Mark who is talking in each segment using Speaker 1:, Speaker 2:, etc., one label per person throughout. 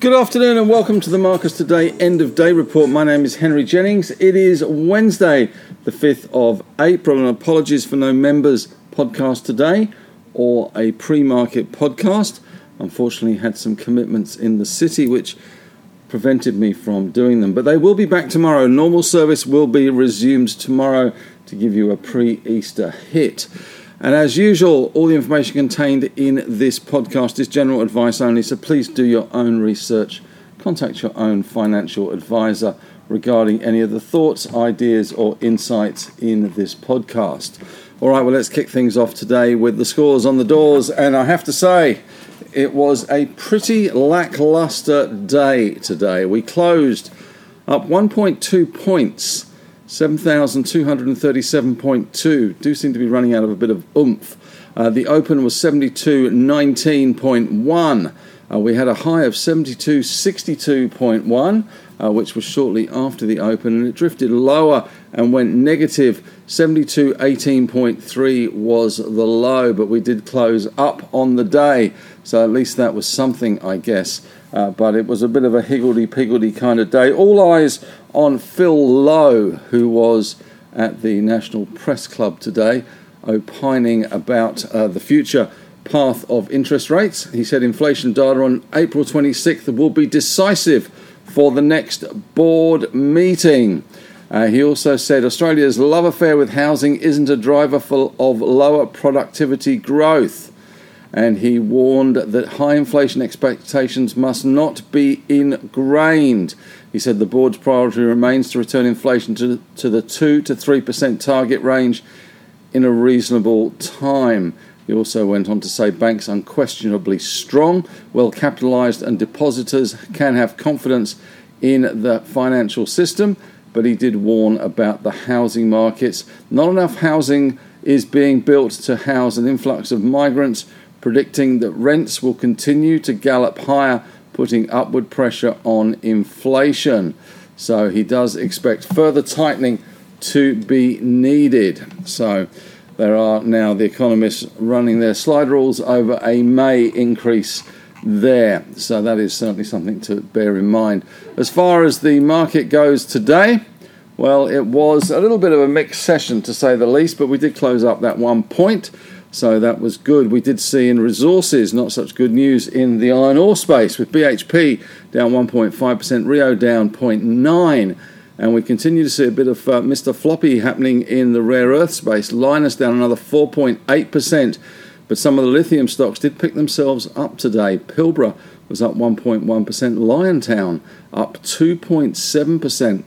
Speaker 1: Good afternoon and welcome to the Marcus Today End of Day Report. My name is Henry Jennings. It is Wednesday, the 5th of April, and apologies for no members podcast today or a pre market podcast. Unfortunately, had some commitments in the city which prevented me from doing them, but they will be back tomorrow. Normal service will be resumed tomorrow to give you a pre Easter hit. And as usual, all the information contained in this podcast is general advice only, so please do your own research. Contact your own financial advisor regarding any of the thoughts, ideas, or insights in this podcast. All right, well, let's kick things off today with the scores on the doors. And I have to say, it was a pretty lackluster day today. We closed up 1.2 points 7,237.2. Do seem to be running out of a bit of oomph. Uh, the open was 72.19.1. Uh, we had a high of 72.62.1, uh, which was shortly after the open, and it drifted lower and went negative. 72.18.3 was the low, but we did close up on the day, so at least that was something, I guess. Uh, but it was a bit of a higgledy piggledy kind of day. All eyes on Phil Lowe, who was at the National Press Club today, opining about uh, the future path of interest rates. He said inflation data on April 26th will be decisive for the next board meeting. Uh, he also said Australia's love affair with housing isn't a driver for, of lower productivity growth and he warned that high inflation expectations must not be ingrained. He said the board's priority remains to return inflation to, to the 2 to 3% target range in a reasonable time. He also went on to say banks unquestionably strong, well capitalised, and depositors can have confidence in the financial system. But he did warn about the housing markets. Not enough housing is being built to house an influx of migrants predicting that rents will continue to gallop higher, putting upward pressure on inflation. So he does expect further tightening to be needed. So there are now the economists running their slide rules over a May increase there. So that is certainly something to bear in mind. As far as the market goes today, well, it was a little bit of a mixed session to say the least, but we did close up that one point. So that was good. We did see in resources not such good news in the iron ore space with BHP down 1.5%, Rio down 0.9, and we continue to see a bit of uh, Mr. Floppy happening in the rare earth space. Lynas down another 4.8%, but some of the lithium stocks did pick themselves up today. Pilbara was up 1.1%, Liontown up 2.7%.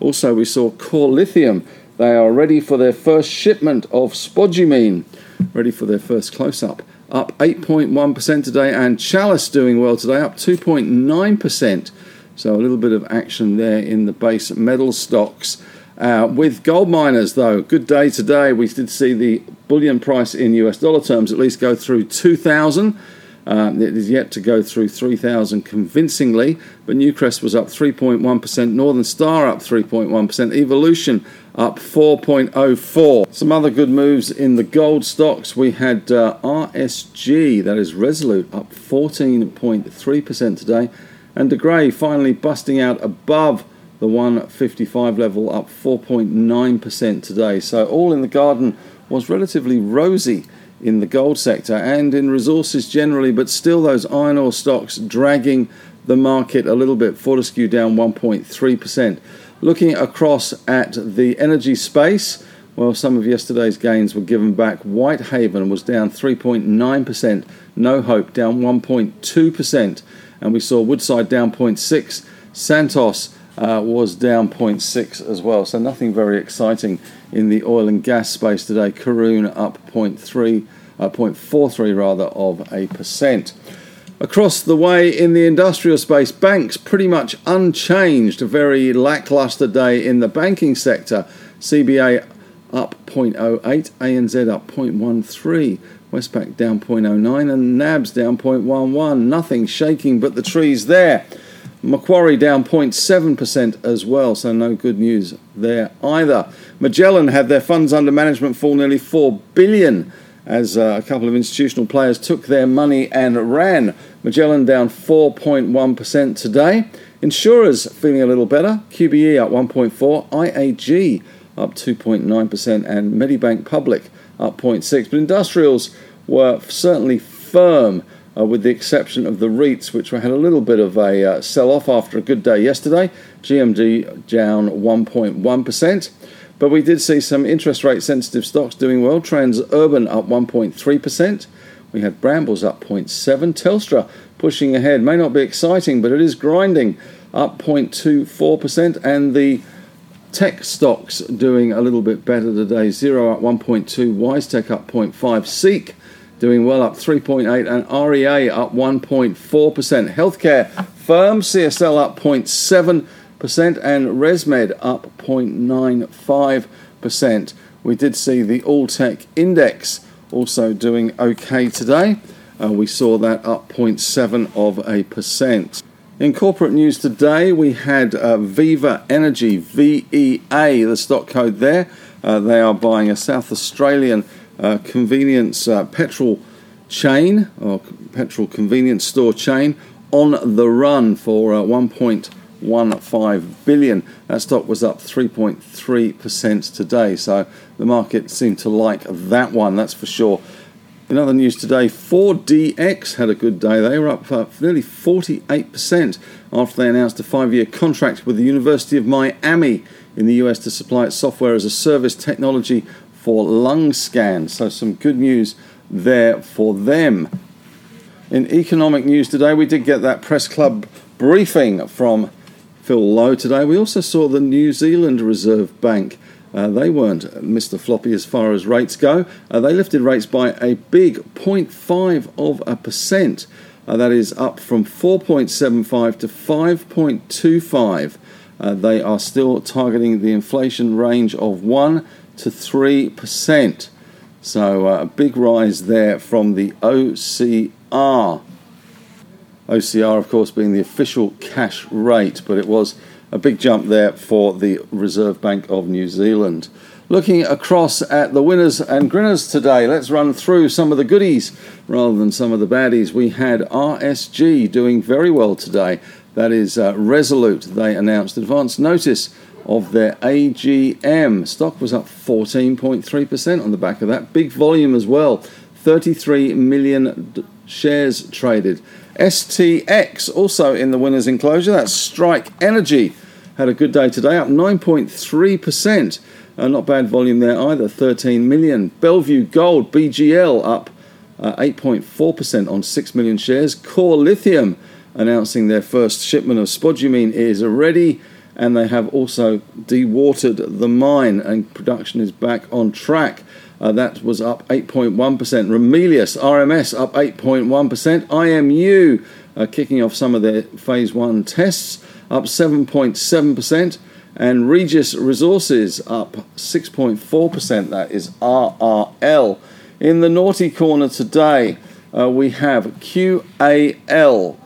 Speaker 1: Also, we saw Core Lithium. They are ready for their first shipment of spodumene ready for their first close up. Up 8.1% today, and Chalice doing well today, up 2.9%. So a little bit of action there in the base metal stocks. Uh, with gold miners, though, good day today. We did see the bullion price in US dollar terms at least go through 2,000. Um, it is yet to go through 3,000 convincingly, but Newcrest was up 3.1%, Northern Star up 3.1%, Evolution up 4.04. Some other good moves in the gold stocks. We had uh, RSG, that is Resolute, up 14.3% today, and De Grey finally busting out above the 155 level, up 4.9% today. So all in the garden was relatively rosy in the gold sector and in resources generally, but still those iron ore stocks dragging the market a little bit. Fortescue down 1.3%. Looking across at the energy space, well, some of yesterday's gains were given back. Whitehaven was down 3.9%, No Hope down 1.2%, and we saw Woodside down 0.6. Santos uh, was down 0.6 as well, so nothing very exciting in the oil and gas space today. Karoon up 0.3, uh, 0.43 rather of a percent. Across the way in the industrial space, banks pretty much unchanged. A very lackluster day in the banking sector. CBA up 0.08, ANZ up 0.13, Westpac down 0.09, and NABs down 0.11. Nothing shaking but the trees there. Macquarie down 0.7% as well, so no good news there either. Magellan had their funds under management fall nearly 4 billion as uh, a couple of institutional players took their money and ran. Magellan down 4.1% today. Insurers feeling a little better. QBE up 1.4, IAG up 2.9%, and Medibank Public up 0.6. But industrials were certainly firm. Uh, with the exception of the REITs, which had a little bit of a uh, sell off after a good day yesterday. GMG down 1.1%. But we did see some interest rate sensitive stocks doing well. Transurban up 1.3%. We had Brambles up 0.7. Telstra pushing ahead. May not be exciting, but it is grinding up 0.24%. And the tech stocks doing a little bit better today. Xero up 1.2. WiseTech up 0.5. Seek doing well up 3.8 and REA up 1.4%. Healthcare firm CSL up 0.7 percent and ResMed up 0.95%. We did see the All Tech Index also doing okay today. Uh, we saw that up 0.7 of a percent. In corporate news today, we had uh, Viva Energy, VEA, the stock code there. Uh, they are buying a South Australian uh, convenience uh, petrol chain or petrol convenience store chain on the run for uh, 1. 1.15 billion. That stock was up 3.3% today, so the market seemed to like that one, that's for sure. In other news today, 4DX had a good day. They were up uh, nearly 48% after they announced a five year contract with the University of Miami in the US to supply its software as a service technology for lung scans. So, some good news there for them. In economic news today, we did get that press club briefing from Phil Lowe today. We also saw the New Zealand Reserve Bank. Uh, they weren't Mr. Floppy as far as rates go. Uh, they lifted rates by a big 0.5 of a percent. Uh, that is up from 4.75 to 5.25. Uh, they are still targeting the inflation range of 1 to 3 percent. So uh, a big rise there from the OCR. OCR, of course, being the official cash rate, but it was a big jump there for the Reserve Bank of New Zealand. Looking across at the winners and grinners today, let's run through some of the goodies rather than some of the baddies. We had RSG doing very well today. That is uh, Resolute. They announced advance notice of their AGM. Stock was up 14.3% on the back of that. Big volume as well. 33 million d- shares traded. STX also in the winners enclosure. That's Strike Energy. Had a good day today, up 9.3%. Uh, not bad volume there either, 13 million. Bellevue Gold, BGL, up uh, 8.4% on 6 million shares. Core Lithium announcing their first shipment of spodumene is ready, and they have also dewatered the mine, and production is back on track. Uh, that was up 8.1%. Ramelius RMS up 8.1%. IMU uh, kicking off some of their phase one tests up 7.7%. And Regis Resources up 6.4%. That is RRL. In the naughty corner today, uh, we have QAL,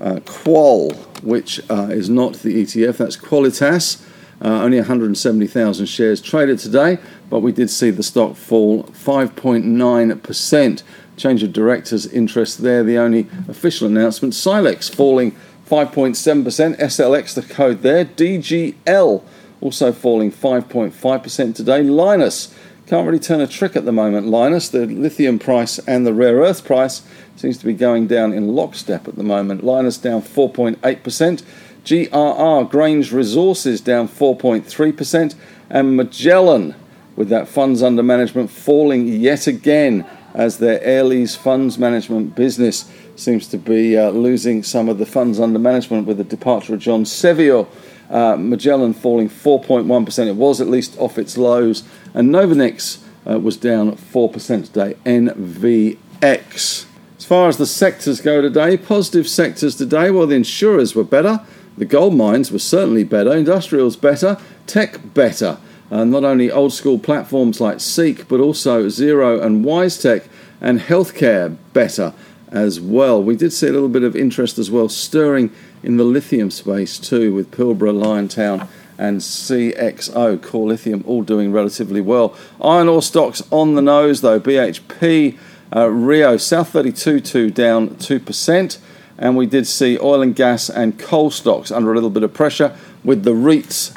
Speaker 1: uh, Qual, which uh, is not the ETF, that's Qualitas. Uh, only 170,000 shares traded today, but we did see the stock fall 5.9%. Change of directors' interest there, the only official announcement. Silex falling 5.7%, SLX the code there. DGL also falling 5.5% today. Lynas can't really turn a trick at the moment. Lynas, the lithium price and the rare earth price seems to be going down in lockstep at the moment. Lynas down 4.8%. GRR, Grange Resources, down 4.3%, and Magellan, with that funds under management falling yet again as their Airlie funds management business seems to be uh, losing some of the funds under management with the departure of John Sevior. Uh, Magellan falling 4.1%. It was at least off its lows. And Novonix uh, was down 4% today. NVX. As far as the sectors go today, positive sectors today, well, the insurers were better. The gold mines were certainly better, industrials better, tech better. Uh, not only old school platforms like Seek, but also Xero and WiseTech and healthcare better as well. We did see a little bit of interest as well stirring in the lithium space too with Pilbara, Liontown, and CXO, Core Lithium, all doing relatively well. Iron ore stocks on the nose though. BHP, uh, Rio, South 32 2 down 2%. And we did see oil and gas and coal stocks under a little bit of pressure, with the REITs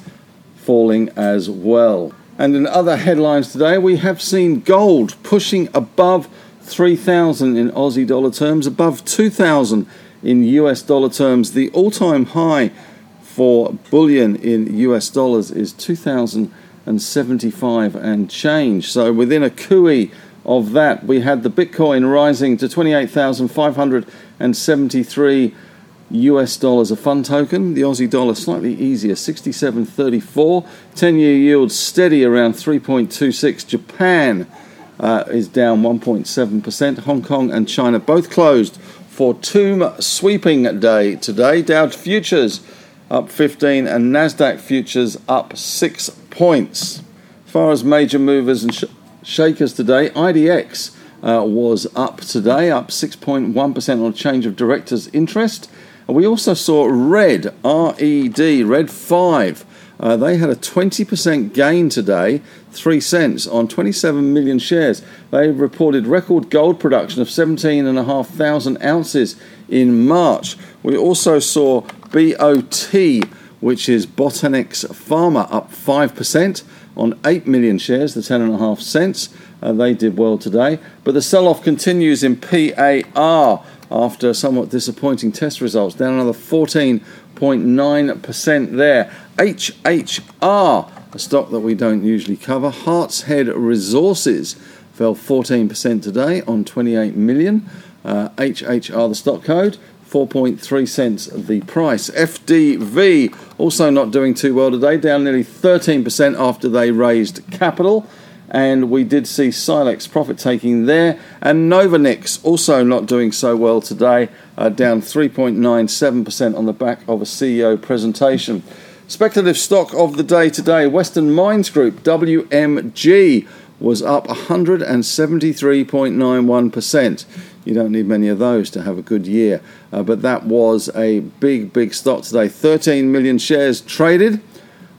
Speaker 1: falling as well. And in other headlines today, we have seen gold pushing above 3,000 in Aussie dollar terms, above 2,000 in US dollar terms. The all time high for bullion in US dollars is 2,075 and change. So within a cooey of that, we had the Bitcoin rising to 28,573 US dollars a fund token. The Aussie dollar slightly easier, 67.34. 10 year yield steady around 3.26. Japan uh, is down 1.7%. Hong Kong and China both closed for Tomb Sweeping Day today. Dow futures up 15 and Nasdaq futures up 6 points. As far as major movers and sh- shakers today, IDX uh, was up today, up 6.1% on change of directors' interest. We also saw Red, R-E-D, Red 5. Uh, they had a 20% gain today, 3 cents on 27 million shares. They reported record gold production of 17,500 ounces in March. We also saw BOT, which is Botanix Pharma, up 5% on 8 million shares, the 10.5 cents. Uh, they did well today. But the sell off continues in PAR after somewhat disappointing test results, down another 14.9% there. HHR, a stock that we don't usually cover, Hartshead Resources fell 14% today on 28 million. Uh, HHR, the stock code, 4.3 cents the price. FDV also not doing too well today, down nearly 13% after they raised capital and we did see Silex profit taking there, and Novonix also not doing so well today, uh, down 3.97% on the back of a CEO presentation. Speculative stock of the day today, Western Mines Group, WMG, was up 173.91%. You don't need many of those to have a good year, uh, but that was a big, big stock today. 13 million shares traded.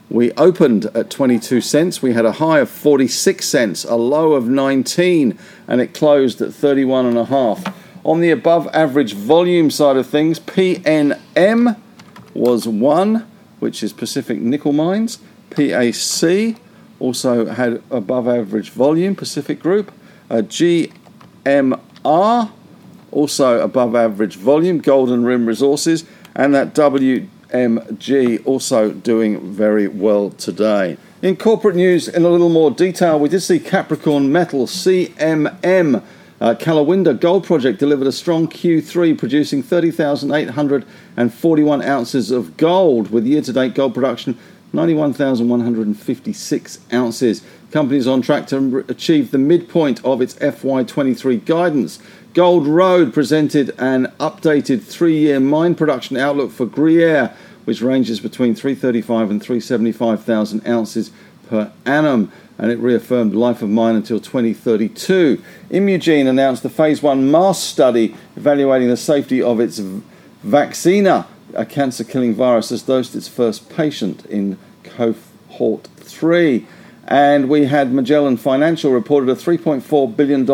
Speaker 1: We opened at 22 cents. We had a high of 46 cents, a low of 19, and it closed at 31 and a half. On the above average volume side of things, PNM was 1, which is Pacific Nickel Mines. PAC also had above average volume, Pacific Group. Uh, GMR also above average volume, Golden Rim Resources. And that W MG also doing very well today. In corporate news, in a little more detail, we did see Capricorn Metal CMM. Uh, Karlawinda Gold Project delivered a strong Q3, producing 30,841 ounces of gold, with year to date gold production 91,156 ounces. Company is on track to achieve the midpoint of its FY23 guidance. Gold Road presented an updated three year mine production outlook for Gruyere, which ranges between 335 and 375,000 ounces per annum, and it reaffirmed life of mine until 2032. Imugene announced the phase one MAST study evaluating the safety of its VAXINIA, a cancer killing virus, has dosed its first patient in cohort 3. And we had Magellan Financial reported a $3.4 billion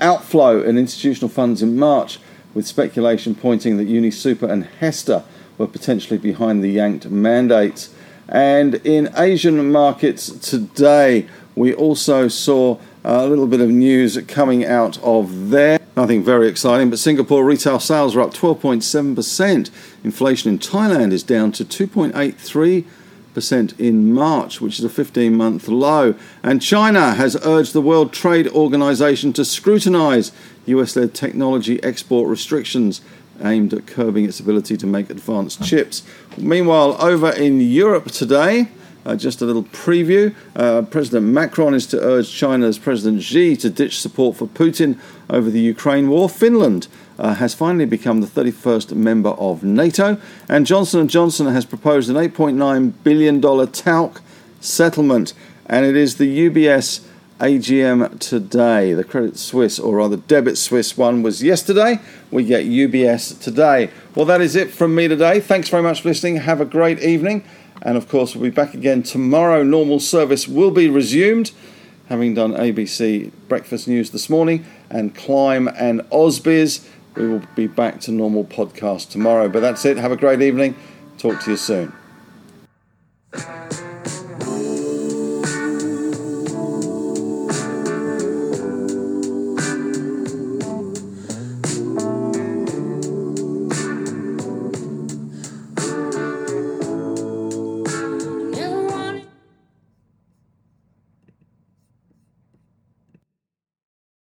Speaker 1: outflow in institutional funds in March, with speculation pointing that UniSuper and HESTA were potentially behind the yanked mandates. And in Asian markets today, we also saw a little bit of news coming out of there. Nothing very exciting, but Singapore retail sales are up 12.7%. Inflation in Thailand is down to 2.83 percent in March, which is a 15 month low. And China has urged the World Trade Organization to scrutinize US led technology export restrictions aimed at curbing its ability to make advanced chips. Meanwhile, over in Europe today, uh, just a little preview. Uh, President Macron is to urge China's President Xi to ditch support for Putin over the Ukraine war. Finland uh, has finally become the 31st member of NATO, and Johnson & Johnson has proposed an 8.9 billion dollar talc settlement, and it is the UBS AGM today. The Credit Suisse, or rather Debit Suisse one was yesterday. We get UBS today. Well, that is it from me today. Thanks very much for listening. Have a great evening And of course, we'll be back again tomorrow. Normal service will be resumed, having done ABC Breakfast News this morning and Climb and Ausbiz. We will be back to normal podcast tomorrow. But that's it. Have a great evening. Talk to you soon.